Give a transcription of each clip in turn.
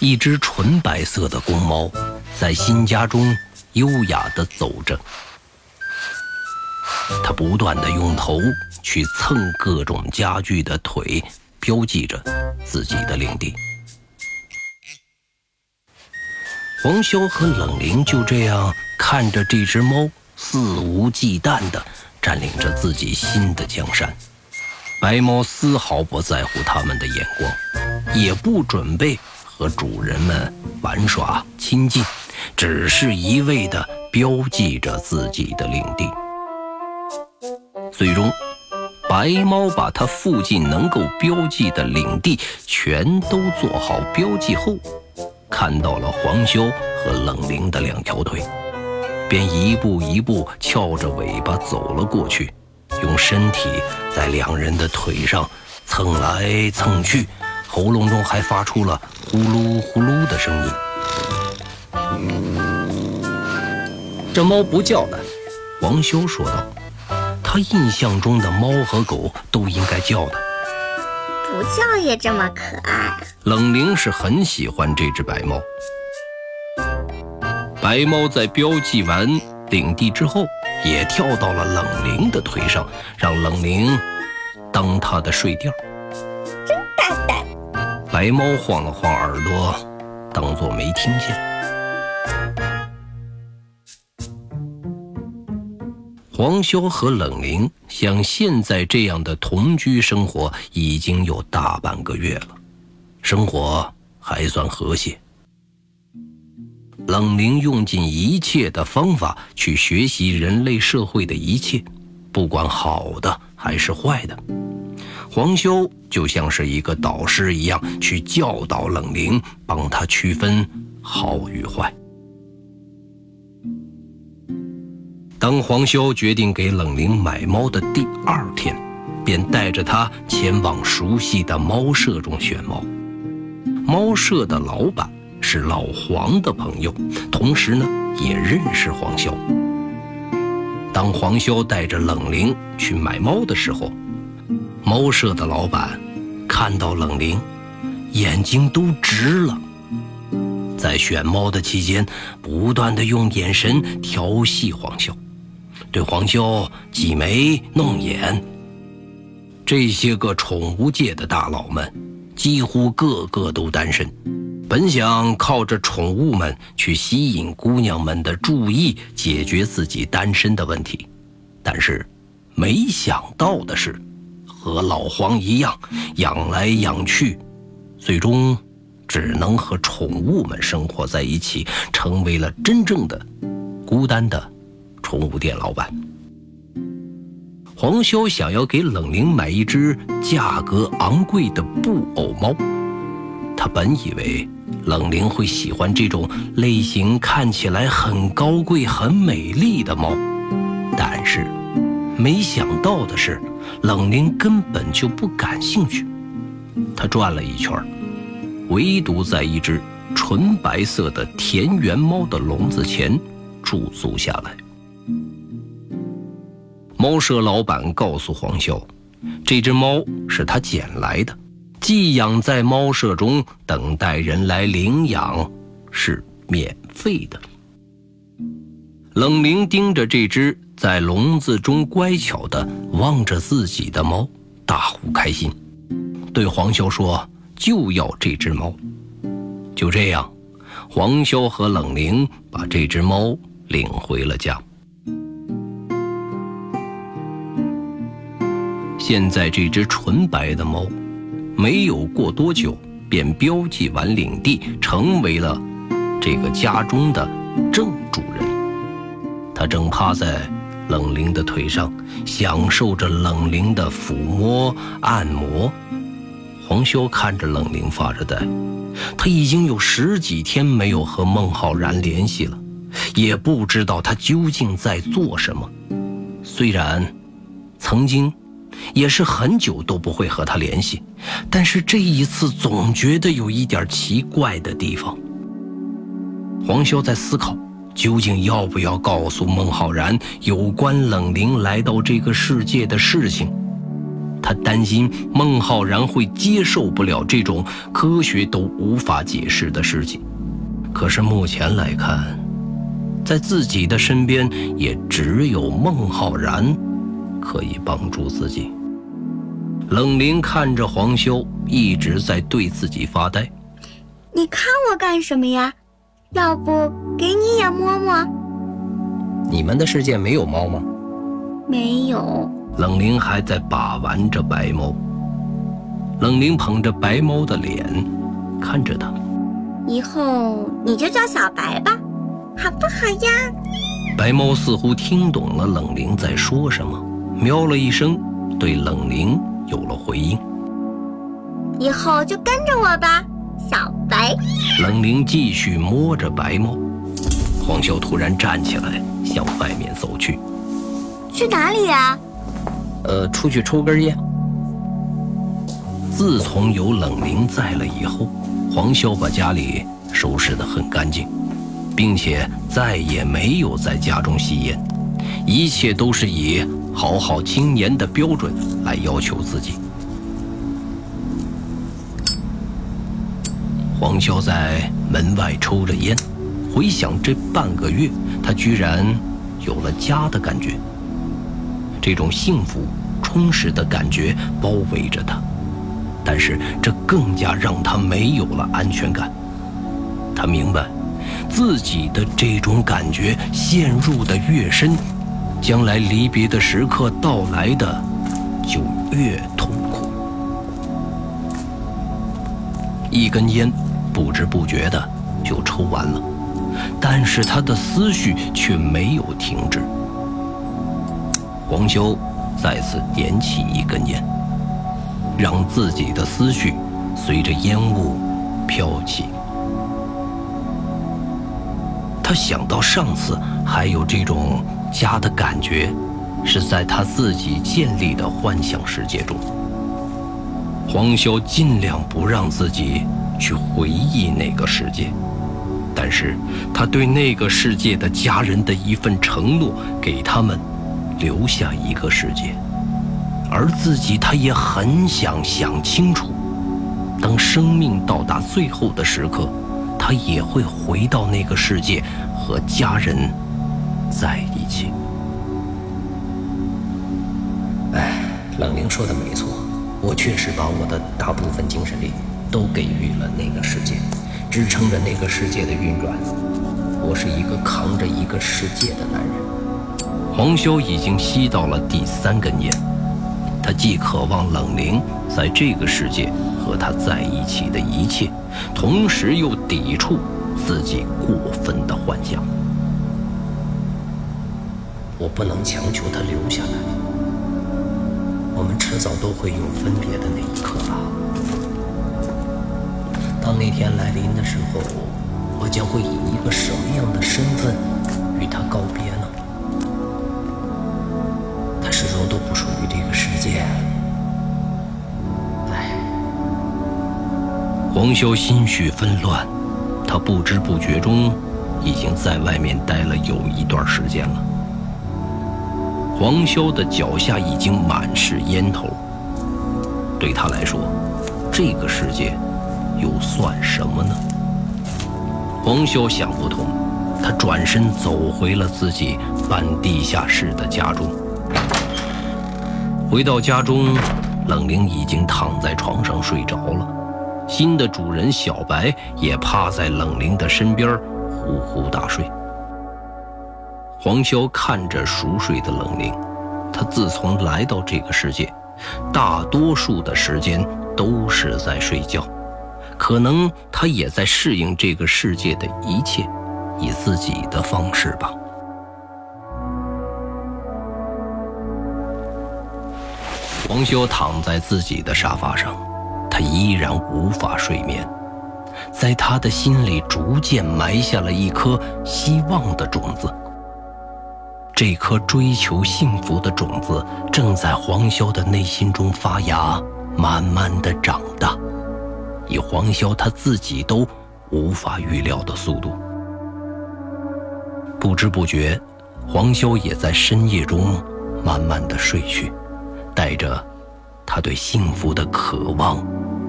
一只纯白色的公猫在新家中优雅地走着，它不断地用头去蹭各种家具的腿，标记着自己的领地。黄潇和冷灵就这样看着这只猫肆无忌惮地占领着自己新的江山。白猫丝毫不在乎他们的眼光，也不准备和主人们玩耍亲近，只是一味地标记着自己的领地。最终，白猫把它附近能够标记的领地全都做好标记后。看到了黄潇和冷灵的两条腿，便一步一步翘着尾巴走了过去，用身体在两人的腿上蹭来蹭去，喉咙中还发出了呼噜呼噜的声音。这猫不叫了，王修说道。他印象中的猫和狗都应该叫的。不叫也这么可爱。冷灵是很喜欢这只白猫。白猫在标记完领地之后，也跳到了冷灵的腿上，让冷灵当它的睡垫。白猫晃了晃耳朵，当作没听见。黄潇和冷凝像现在这样的同居生活已经有大半个月了，生活还算和谐。冷凝用尽一切的方法去学习人类社会的一切，不管好的还是坏的。黄修就像是一个导师一样去教导冷灵，帮他区分好与坏。当黄修决定给冷灵买猫的第二天，便带着他前往熟悉的猫舍中选猫。猫舍的老板是老黄的朋友，同时呢也认识黄修。当黄潇带着冷灵去买猫的时候，猫舍的老板看到冷灵，眼睛都直了。在选猫的期间，不断的用眼神调戏黄潇。对黄潇挤眉弄眼，这些个宠物界的大佬们，几乎个个都单身。本想靠着宠物们去吸引姑娘们的注意，解决自己单身的问题，但是没想到的是，和老黄一样，养来养去，最终只能和宠物们生活在一起，成为了真正的孤单的。宠物店老板黄修想要给冷灵买一只价格昂贵的布偶猫，他本以为冷灵会喜欢这种类型看起来很高贵、很美丽的猫，但是没想到的是，冷灵根本就不感兴趣。他转了一圈，唯独在一只纯白色的田园猫的笼子前驻足下来。猫舍老板告诉黄潇，这只猫是他捡来的，寄养在猫舍中，等待人来领养，是免费的。冷灵盯着这只在笼子中乖巧的望着自己的猫，大呼开心，对黄潇说：“就要这只猫。”就这样，黄潇和冷灵把这只猫领回了家。现在这只纯白的猫，没有过多久便标记完领地，成为了这个家中的正主人。它正趴在冷灵的腿上，享受着冷灵的抚摸按摩。黄修看着冷灵发着呆，他已经有十几天没有和孟浩然联系了，也不知道他究竟在做什么。虽然曾经。也是很久都不会和他联系，但是这一次总觉得有一点奇怪的地方。黄潇在思考，究竟要不要告诉孟浩然有关冷灵来到这个世界的事情。他担心孟浩然会接受不了这种科学都无法解释的事情。可是目前来看，在自己的身边也只有孟浩然可以帮助自己。冷灵看着黄修一直在对自己发呆，你看我干什么呀？要不给你也摸摸？你们的世界没有猫吗？没有。冷灵还在把玩着白猫。冷灵捧着白猫的脸，看着他。以后你就叫小白吧，好不好呀？白猫似乎听懂了冷灵在说什么，喵了一声，对冷灵有了回应。以后就跟着我吧，小白。冷灵继续摸着白猫。黄潇突然站起来，向外面走去。去哪里呀？呃，出去抽根烟。自从有冷灵在了以后，黄潇把家里收拾得很干净，并且再也没有在家中吸烟，一切都是以好好青年的标准来要求自己。黄潇在门外抽着烟，回想这半个月，他居然有了家的感觉。这种幸福、充实的感觉包围着他，但是这更加让他没有了安全感。他明白，自己的这种感觉陷入的越深，将来离别的时刻到来的就越痛苦。一根烟不知不觉的就抽完了，但是他的思绪却没有停止。黄修再次点起一根烟，让自己的思绪随着烟雾飘起。他想到上次还有这种家的感觉，是在他自己建立的幻想世界中。黄潇尽量不让自己去回忆那个世界，但是他对那个世界的家人的一份承诺，给他们。留下一个世界，而自己他也很想想清楚，当生命到达最后的时刻，他也会回到那个世界和家人在一起。哎，冷灵说的没错，我确实把我的大部分精神力都给予了那个世界，支撑着那个世界的运转。我是一个扛着一个世界的男人。黄修已经吸到了第三根烟，他既渴望冷灵在这个世界和他在一起的一切，同时又抵触自己过分的幻想。我不能强求他留下来，我们迟早都会有分别的那一刻吧。当那天来临的时候，我将会以一个什么样的身份与他告别呢？他始终都不属于这个世界。唉，黄潇心绪纷乱，他不知不觉中已经在外面待了有一段时间了。黄潇的脚下已经满是烟头，对他来说，这个世界又算什么呢？黄潇想不通，他转身走回了自己搬地下室的家中。回到家中，冷灵已经躺在床上睡着了，新的主人小白也趴在冷灵的身边呼呼大睡。黄潇看着熟睡的冷凝，他自从来到这个世界，大多数的时间都是在睡觉，可能他也在适应这个世界的一切，以自己的方式吧。黄修躺在自己的沙发上，他依然无法睡眠，在他的心里逐渐埋下了一颗希望的种子。这颗追求幸福的种子正在黄潇的内心中发芽，慢慢的长大，以黄潇他自己都无法预料的速度。不知不觉，黄潇也在深夜中慢慢的睡去。带着他对幸福的渴望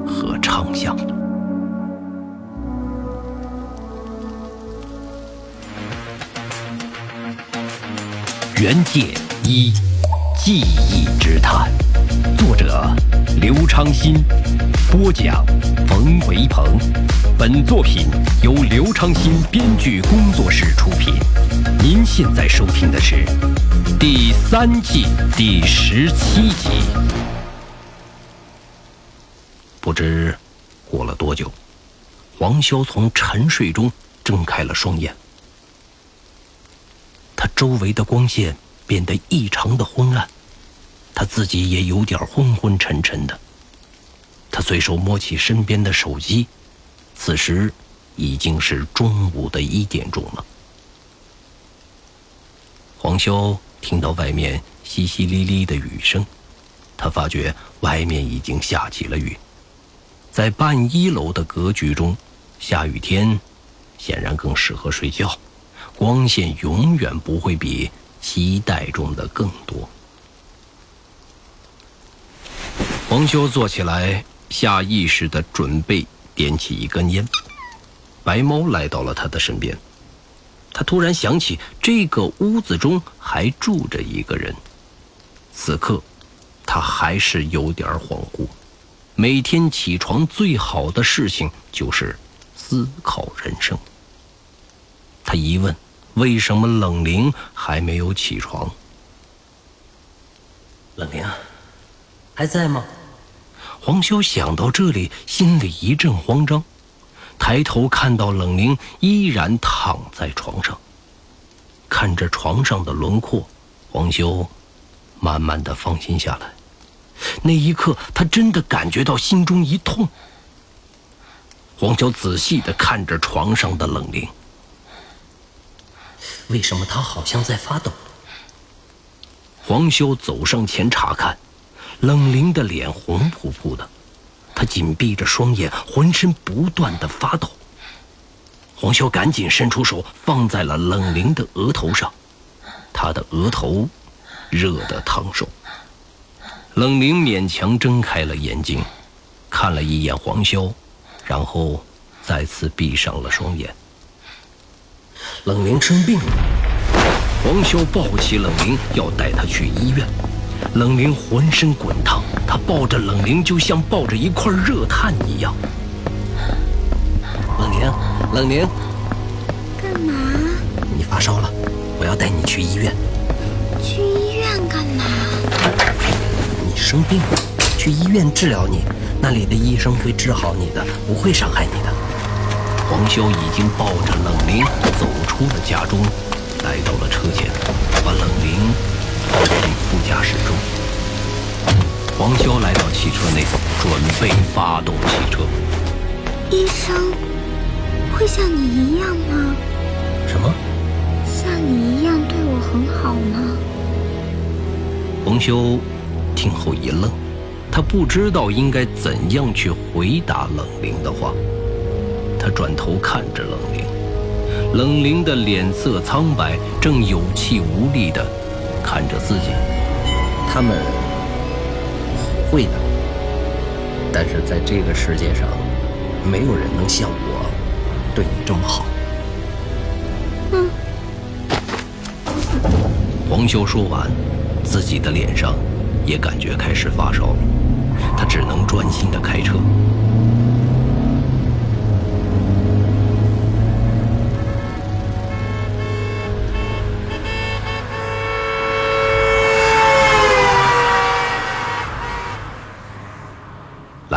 和畅想。原界一记忆之谈，作者刘昌新，播讲冯维鹏。本作品由刘昌新编剧工作室出品。您现在收听的是第三季第十七集。不知过了多久，黄潇从沉睡中睁开了双眼。周围的光线变得异常的昏暗，他自己也有点昏昏沉沉的。他随手摸起身边的手机，此时已经是中午的一点钟了。黄潇听到外面淅淅沥沥的雨声，他发觉外面已经下起了雨。在半一楼的格局中，下雨天显然更适合睡觉。光线永远不会比期待中的更多。黄修坐起来，下意识的准备点起一根烟。白猫来到了他的身边，他突然想起这个屋子中还住着一个人。此刻，他还是有点恍惚。每天起床最好的事情就是思考人生。他一问。为什么冷灵还没有起床？冷灵，还在吗？黄修想到这里，心里一阵慌张，抬头看到冷灵依然躺在床上。看着床上的轮廓，黄修慢慢的放心下来。那一刻，他真的感觉到心中一痛。黄修仔细的看着床上的冷灵。为什么他好像在发抖？黄修走上前查看，冷灵的脸红扑扑的，他紧闭着双眼，浑身不断的发抖。黄修赶紧伸出手放在了冷灵的额头上，他的额头热得烫手。冷灵勉强睁开了眼睛，看了一眼黄修，然后再次闭上了双眼。冷凝生病了，黄潇抱起冷凝，要带她去医院。冷凝浑身滚烫，他抱着冷凝就像抱着一块热炭一样。冷凝，冷凝，干嘛？你发烧了，我要带你去医院。去医院干嘛？你生病了，去医院治疗你，那里的医生会治好你的，不会伤害你的。黄潇已经抱着冷灵走出了家中，来到了车前，把冷灵放进副驾驶中。黄潇来到汽车内，准备发动汽车。医生会像你一样吗？什么？像你一样对我很好吗？黄修听后一愣，他不知道应该怎样去回答冷灵的话。他转头看着冷灵，冷灵的脸色苍白，正有气无力地看着自己。他们会的，但是在这个世界上，没有人能像我对你这么好。嗯。黄修说完，自己的脸上也感觉开始发烧了，他只能专心的开车。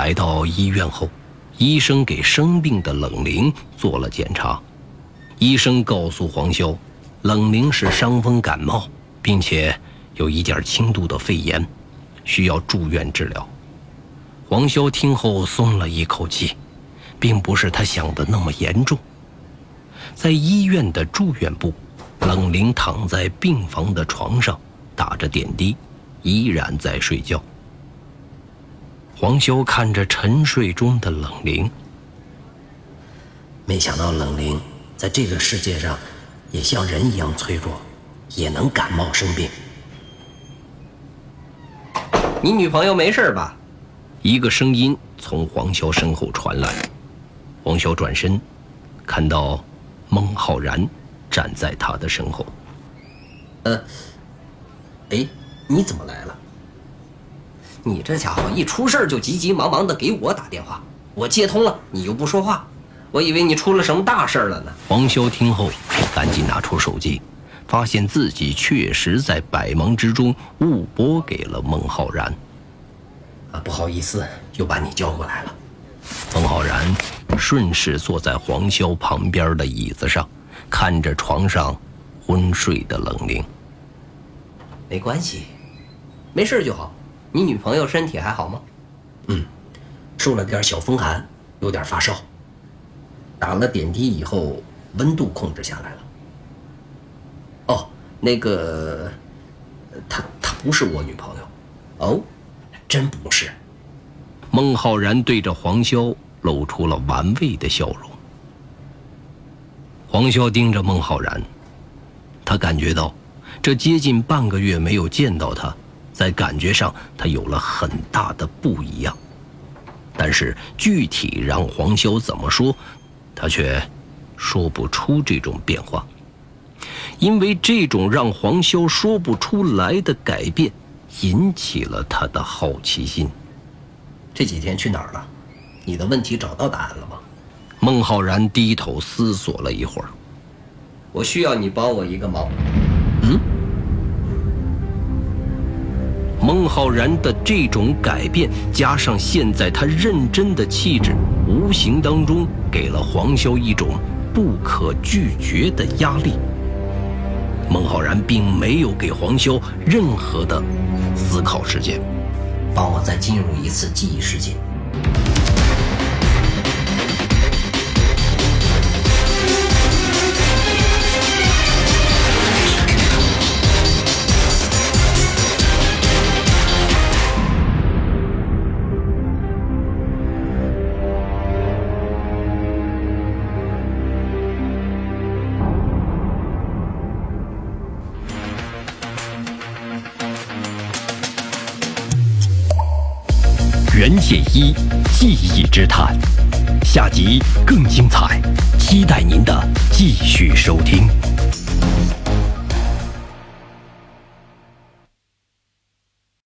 来到医院后，医生给生病的冷灵做了检查。医生告诉黄潇，冷灵是伤风感冒，并且有一点轻度的肺炎，需要住院治疗。黄潇听后松了一口气，并不是他想的那么严重。在医院的住院部，冷灵躺在病房的床上，打着点滴，依然在睡觉。黄修看着沉睡中的冷灵，没想到冷灵在这个世界上也像人一样脆弱，也能感冒生病。你女朋友没事吧？一个声音从黄潇身后传来。黄潇转身，看到孟浩然站在他的身后。呃，哎，你怎么来了？你这家伙一出事就急急忙忙的给我打电话，我接通了，你又不说话，我以为你出了什么大事了呢。黄潇听后，赶紧拿出手机，发现自己确实在百忙之中误拨给了孟浩然。啊，不好意思，又把你叫过来了。孟浩然顺势坐在黄潇旁边的椅子上，看着床上昏睡的冷凌。没关系，没事就好。你女朋友身体还好吗？嗯，受了点小风寒，有点发烧。打了点滴以后，温度控制下来了。哦，那个，她她不是我女朋友。哦，真不是。孟浩然对着黄潇露出了玩味的笑容。黄潇盯着孟浩然，他感觉到，这接近半个月没有见到他。在感觉上，他有了很大的不一样，但是具体让黄潇怎么说，他却说不出这种变化，因为这种让黄潇说不出来的改变，引起了他的好奇心。这几天去哪儿了？你的问题找到答案了吗？孟浩然低头思索了一会儿，我需要你帮我一个忙。嗯。孟浩然的这种改变，加上现在他认真的气质，无形当中给了黄潇一种不可拒绝的压力。孟浩然并没有给黄潇任何的思考时间，帮我再进入一次记忆世界。之谈，下集更精彩，期待您的继续收听。